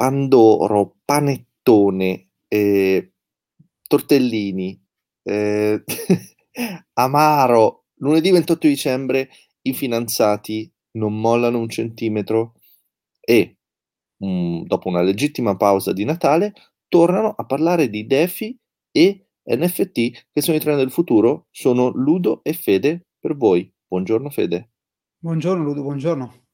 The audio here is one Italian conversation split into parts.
pandoro, panettone, eh, tortellini, eh, amaro. Lunedì 28 dicembre i finanziati non mollano un centimetro e mh, dopo una legittima pausa di Natale tornano a parlare di DeFi e NFT che sono i trend del futuro. Sono Ludo e Fede per voi. Buongiorno Fede. Buongiorno Ludo, buongiorno.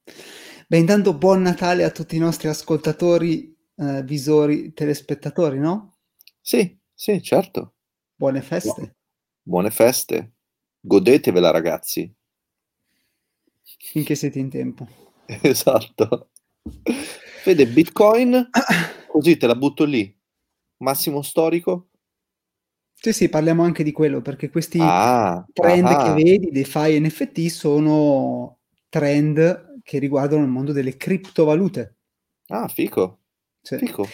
Beh, intanto buon Natale a tutti i nostri ascoltatori, eh, visori, telespettatori, no? Sì, sì, certo. Buone feste. Buone feste. Godetevela ragazzi. Finché siete in tempo. Esatto. Fede, Bitcoin, così te la butto lì. Massimo storico? Sì, sì, parliamo anche di quello, perché questi Ah, trend ah, che vedi, DeFi NFT, sono trend che riguardano il mondo delle criptovalute. ah, fico, Sì. fico.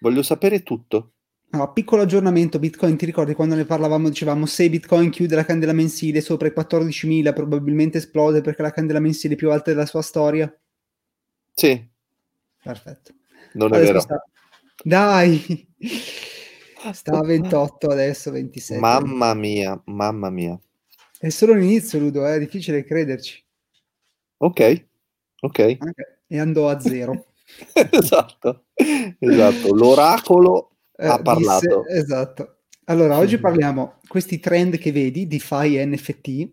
Voglio sapere tutto. Allora, piccolo aggiornamento, Bitcoin, ti ricordi quando ne parlavamo, dicevamo se Bitcoin chiude la candela mensile sopra i 14.000 probabilmente esplode perché la candela mensile è più alta della sua storia? Sì, Perfetto. non è Adesso vero. sta... Dai! Sta a 28 adesso, 27. Mamma mia, mamma mia. È solo l'inizio, Ludo, è difficile crederci. Ok, ok. E andò a zero. Esatto, esatto. L'oracolo Eh, ha disse- parlato. esatto. Allora, oggi Mhm. parliamo questi trend che vedi, DeFi e NFT,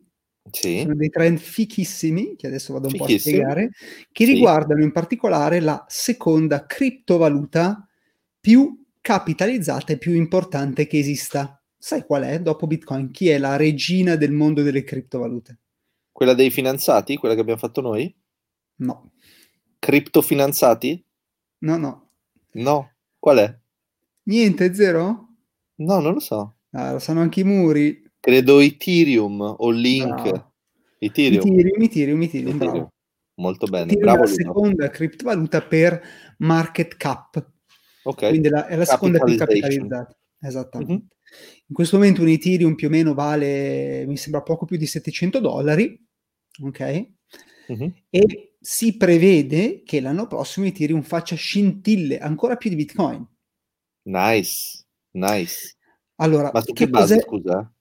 Sì, sono dei trend fichissimi, che adesso vado un po' a spiegare, che Sì. riguardano in particolare la seconda criptovaluta più capitalizzata e più importante che esista. Sai qual è? Dopo Bitcoin, chi è la regina del mondo delle criptovalute? quella dei finanziati, quella che abbiamo fatto noi? No, Criptofinanzati? no, no. No, qual è? Niente, zero? No, non lo so. Ah, lo sanno anche i muri. Credo Ethereum o Link. Bravo. Ethereum. Ethereum, Ethereum, Ethereum, Ethereum. Molto bene, Ethereum è bravo la Ludo. seconda criptovaluta per market cap, Ok. quindi la- è la seconda più capitalizzata. Esattamente. Mhm. In questo momento un Ethereum più o meno vale, mi sembra, poco più di 700 dollari, ok? Mhm. E si prevede che l'anno prossimo Ethereum faccia scintille ancora più di Bitcoin. Nice, nice. Allora, Ma su che che base, scusa?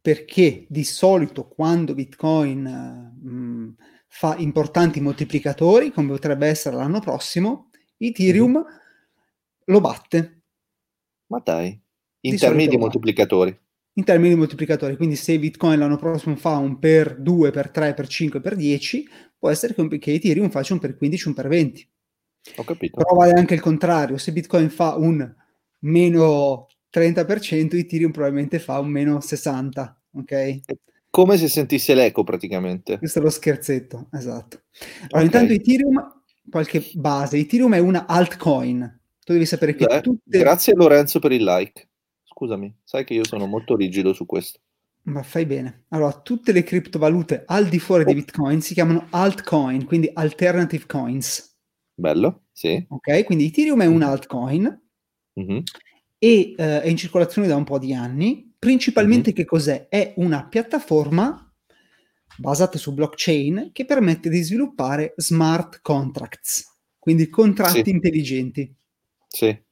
Perché di solito quando Bitcoin mh, fa importanti moltiplicatori, come potrebbe essere l'anno prossimo, Ethereum Mhm. lo batte Ma dai, in Di termini di moltiplicatori. In termini di moltiplicatori. Quindi se Bitcoin l'anno prossimo fa un per 2, per 3, per 5, per 10, può essere che, che Ethereum faccia un per 15, un per 20. Ho capito. Però vale anche il contrario, se Bitcoin fa un meno 30%, Ethereum probabilmente fa un meno 60%, ok? Come se sentisse l'eco praticamente. Questo è lo scherzetto, esatto. Allora, Ok. intanto Ethereum, qualche base, Ethereum è una altcoin. Tu devi sapere che Scusa, eh. tutte... Grazie Lorenzo per il like. Scusami, sai che io sono molto rigido su questo. Ma fai bene. Allora, tutte le criptovalute al di fuori di Oh. Bitcoin si chiamano altcoin, quindi alternative coins. Bello? Sì. Ok? Quindi Ethereum è un altcoin Mhm. e eh, è in circolazione da un po' di anni. Principalmente Mhm. che cos'è? È una piattaforma basata su blockchain che permette di sviluppare smart contracts, quindi contratti Sì. intelligenti. Sì.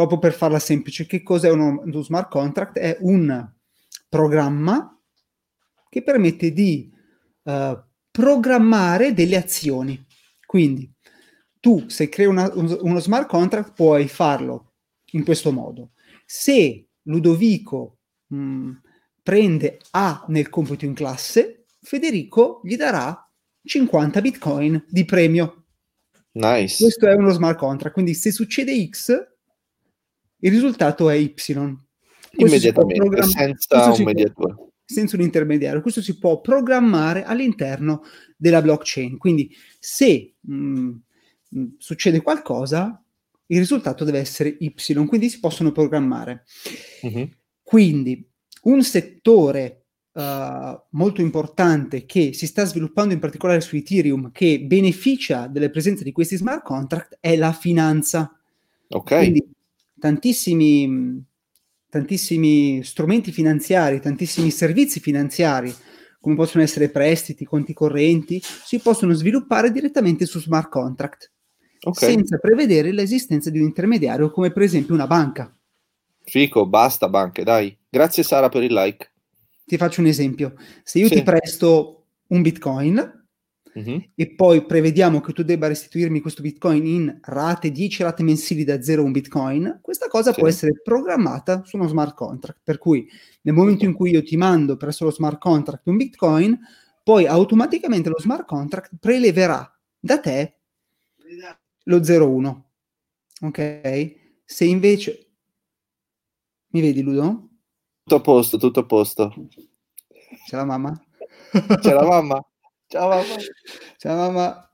Proprio per farla semplice, che cos'è uno, uno smart contract? È un programma che permette di eh, programmare delle azioni. Quindi tu se crei una- un- uno smart contract puoi farlo in questo modo. Se Ludovico mh, prende A nel compito in classe, Federico gli darà 50 bitcoin di premio. Nice. Questo è uno smart contract, quindi se succede X, il risultato è Y. Questo Immediatamente, senza un può- mediatore. senza un intermediario. Questo si può programmare all'interno della blockchain. Quindi se mh, mh, succede qualcosa, il risultato deve essere Y, quindi si possono programmare. Mhm. Quindi un settore eh, molto importante che si sta sviluppando in particolare su Ethereum, che beneficia delle presenze di questi smart contract, è la finanza. Ok. Quindi tantissimi, tantissimi strumenti finanziari, tantissimi servizi finanziari, come possono essere prestiti, conti correnti, si possono sviluppare direttamente su smart contract. Okay. senza prevedere l'esistenza di un intermediario come per esempio una banca. Fico, basta banche, dai. Grazie Sara per il like. Ti faccio un esempio. Se io Sì. ti presto un bitcoin Mhm. e poi prevediamo che tu debba restituirmi questo bitcoin in rate, 10 rate mensili da 0 a un bitcoin, questa cosa Sì. può essere programmata su uno smart contract. Per cui nel momento in cui io ti mando presso lo smart contract un bitcoin, poi automaticamente lo smart contract preleverà da te lo 0,1. Ok? Se invece... Mi vedi Ludo? Tutto a posto, tutto a posto. C'è la mamma? C'è la mamma? Ciao mamma. Ciao mamma.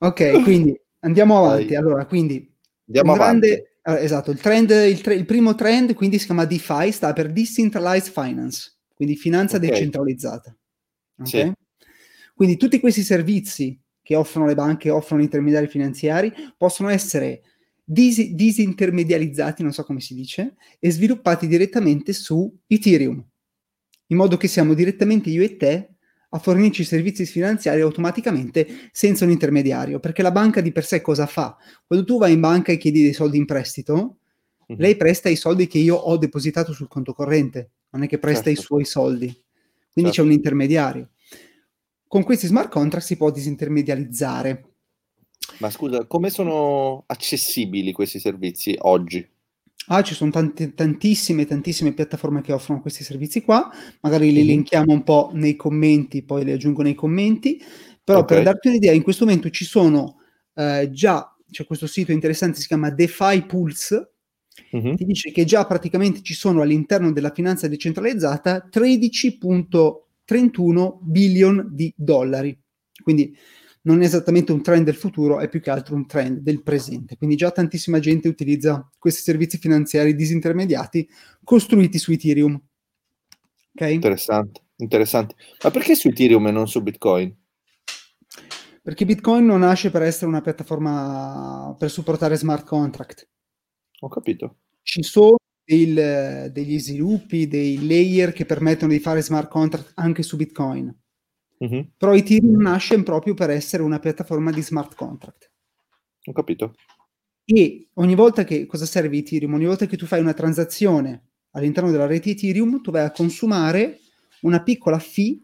Ok, quindi andiamo avanti. Vai. Allora, quindi Andiamo avanti. grande- eh, esatto, il, trend, il, tre- il primo trend quindi si chiama DeFi, sta per Decentralized Finance, quindi finanza Ok. decentralizzata. Ok? Sì. Quindi tutti questi servizi che offrono le banche, offrono gli intermediari finanziari, possono essere dis- disintermediarizzati, non so come si dice, e sviluppati direttamente su Ethereum, in modo che siamo direttamente io e te a fornirci i servizi finanziari automaticamente senza un intermediario, perché la banca di per sé cosa fa? Quando tu vai in banca e chiedi dei soldi in prestito, Mhm. lei presta i soldi che io ho depositato sul conto corrente, non è che presta Certo. i suoi soldi. Quindi Certo. c'è un intermediario. Con questi smart contract si può disintermediarizzare. Ma scusa, come sono accessibili questi servizi oggi? Ah, ci sono tante- tantissime, tantissime piattaforme che offrono questi servizi qua, magari li Mhm. linkiamo un po' nei commenti, poi li aggiungo nei commenti, però Ok. per darti un'idea, in questo momento ci sono eh, già, c'è questo sito interessante, si chiama DeFi Pulse, Mhm. ti dice che già praticamente ci sono all'interno della finanza decentralizzata 13.31 billion di dollari. Quindi non è esattamente un trend del futuro, è più che altro un trend del presente. Quindi già tantissima gente utilizza questi servizi finanziari disintermediati costruiti su Ethereum. Ok? Interessante, interessante. Ma perché su Ethereum e non su Bitcoin? Perché Bitcoin non nasce per essere una piattaforma per supportare smart contract. Ho capito. ci sono del- degli sviluppi, dei layer che permettono di fare smart contract anche su Bitcoin. Mhm. Però Ethereum nasce proprio per essere una piattaforma di smart contract. Ho capito. E ogni volta che cosa serve Ethereum? Ogni volta che tu fai una transazione all'interno della rete Ethereum, tu vai a consumare una piccola fee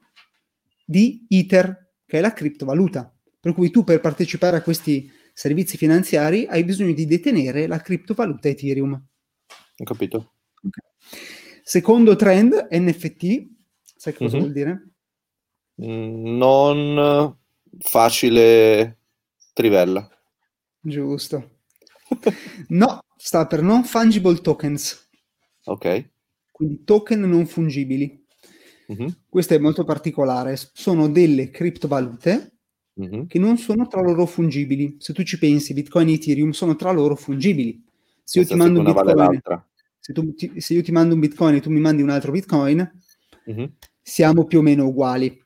di Ether, che è la criptovaluta. Per cui tu per partecipare a questi servizi finanziari hai bisogno di detenere la criptovaluta Ethereum. Ho capito. Ok. Secondo trend, NFT, sai cosa Mhm. vuol dire? Non facile trivella. Giusto. No, sta per non fungible tokens, Ok. quindi token non fungibili. Mhm. Questo è molto particolare, sono delle criptovalute Mhm. che non sono tra loro fungibili. Se tu ci pensi, Bitcoin e Ethereum sono tra loro fungibili. Se io ti mando un vale Bitcoin, l'altra. se, ti- se io ti mando un Bitcoin e tu mi mandi un altro Bitcoin, Mhm. siamo più o meno uguali.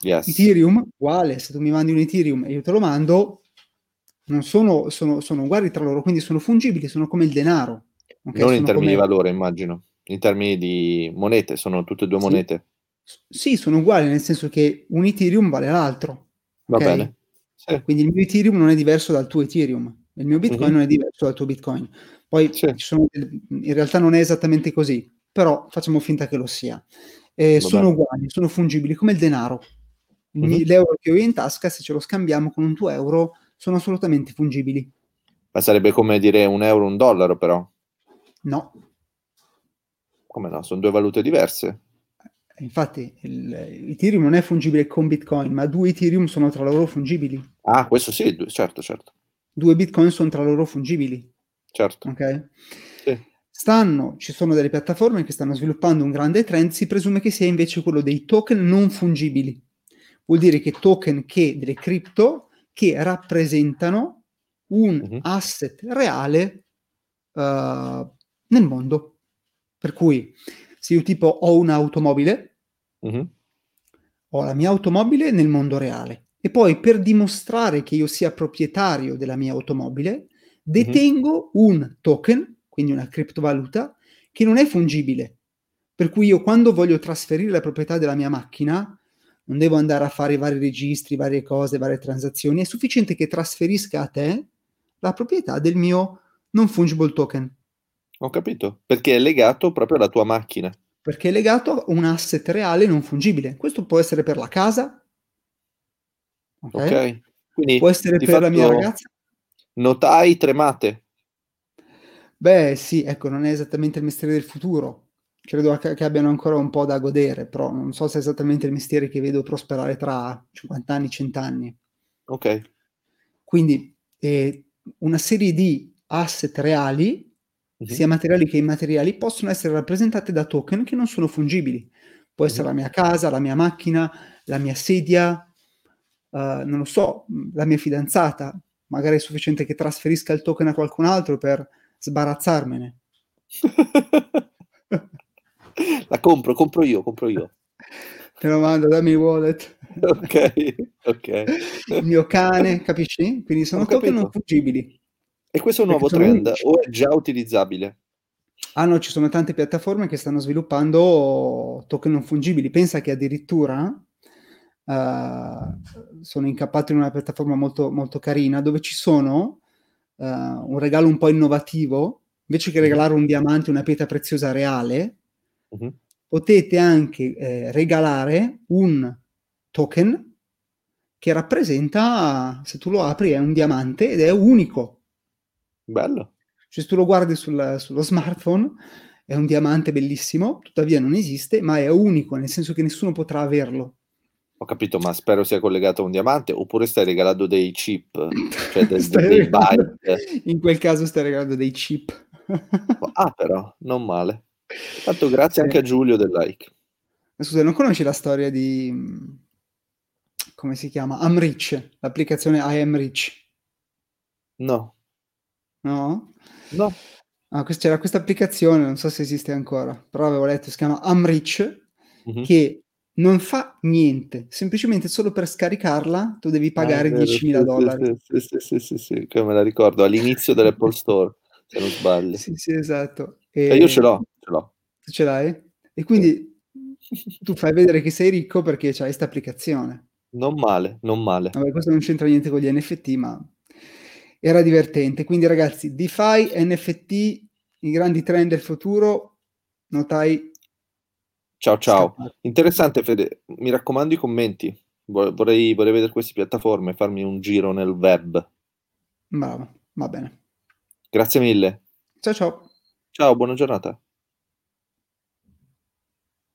Yes. Ethereum, uguale, se tu mi mandi un Ethereum e io te lo mando, non sono, sono, sono uguali tra loro, quindi sono fungibili, sono come il denaro. ok? Non in Sono termini come- di valore, immagino. In termini di monete, sono tutte e due monete. Sì, sono uguali, nel senso che un Ethereum vale l'altro. Va bene. Sì. Quindi il mio Ethereum non è diverso dal tuo Ethereum, il mio Bitcoin Mhm. non è diverso dal tuo Bitcoin. Poi Sì. sono in realtà non è esattamente così, però facciamo finta che lo sia. Eh, sono bene. uguali, sono fungibili come il denaro. Mhm. L'euro che ho in tasca, se ce lo scambiamo con un tuo euro, sono assolutamente fungibili. Ma sarebbe come dire un euro, un dollaro, però. No, Come no? Sono due valute diverse. infatti il, Ethereum non è fungibile con Bitcoin, ma due Ethereum sono tra loro fungibili. Ah, questo sì, due- certo, certo. Due Bitcoin sono tra loro fungibili. Certo. Ok? Sì. Stanno, ci sono delle piattaforme che stanno sviluppando un grande trend, si presume che sia invece quello dei token non fungibili. Vuol dire che token che delle cripto che rappresentano un Mhm. asset reale eh, nel mondo. Per cui se io tipo ho un'automobile, Mhm. ho la mia automobile nel mondo reale e poi per dimostrare che io sia proprietario della mia automobile, detengo un token, quindi una criptovaluta, che non è fungibile. Per cui io quando voglio trasferire la proprietà della mia macchina, non devo andare a fare vari registri, varie cose, varie transazioni, è sufficiente che trasferisca a te la proprietà del mio non fungible token. Ho capito, perché è legato proprio alla tua macchina. Perché è legato a un asset reale non fungibile. Questo può essere per la casa, ok? okay. Quindi, può essere per la mia ragazza. Notai tremate. Beh, sì, ecco, non è esattamente il mestiere del futuro. Credo che abbiano ancora un po' da godere, però non so se è esattamente il mestiere che vedo prosperare tra 50 anni, 100 anni. Ok. Quindi eh, una serie di asset reali, mm-hmm. sia materiali che immateriali, possono essere rappresentate da token che non sono fungibili. Può essere mm-hmm. la mia casa, la mia macchina, la mia sedia, uh, non lo so, la mia fidanzata. Magari è sufficiente che trasferisca il token a qualcun altro per sbarazzarmene. La compro, compro io, compro io. Te lo mando, dammi il wallet. ok, ok. Il mio cane, capisci? Quindi sono token non fungibili. E questo è un nuovo trend o è già utilizzabile? Ah no, ci sono tante piattaforme che stanno sviluppando token non fungibili. Pensa che addirittura uh, sono incappato in una piattaforma molto, molto carina dove ci sono uh, un regalo un po' innovativo. Invece che regalare un diamante, una pietra preziosa reale, uh-huh. potete anche eh, regalare un token che rappresenta, se tu lo apri, è un diamante ed è unico. Bello. Cioè, se tu lo guardi sul, sullo smartphone, è un diamante bellissimo, tuttavia non esiste, ma è unico, nel senso che nessuno potrà averlo. Ho capito, ma spero sia collegato a un diamante oppure stai regalando dei chip, cioè dei, dei byte. In quel caso stai regalando dei chip. ah, però, non male. Tanto grazie sì. anche a Giulio del like. Scusa, non conosci la storia di come si chiama? Amrich, l'applicazione I am Rich. No. No? No. Ah, c'era questa applicazione, non so se esiste ancora, però avevo letto, si chiama Amrich, mm-hmm. che non fa niente, semplicemente solo per scaricarla tu devi pagare ah, 10.000 sì, dollari. Sì, sì, sì, sì, sì, che me la ricordo, all'inizio dell'Apple Store, se non sbaglio. Sì, sì, esatto. E... E io ce l'ho, ce l'ho. Tu ce l'hai? E quindi tu fai vedere che sei ricco perché c'hai questa applicazione. Non male, non male. Vabbè, questo non c'entra niente con gli NFT, ma era divertente. Quindi ragazzi, DeFi, NFT, i grandi trend del futuro, notai. Ciao ciao. Scappare. Interessante Fede, mi raccomando i commenti. Vorrei, vorrei vedere queste piattaforme, farmi un giro nel web. Bravo, va bene. Grazie mille. Ciao ciao. Ciao, buona giornata.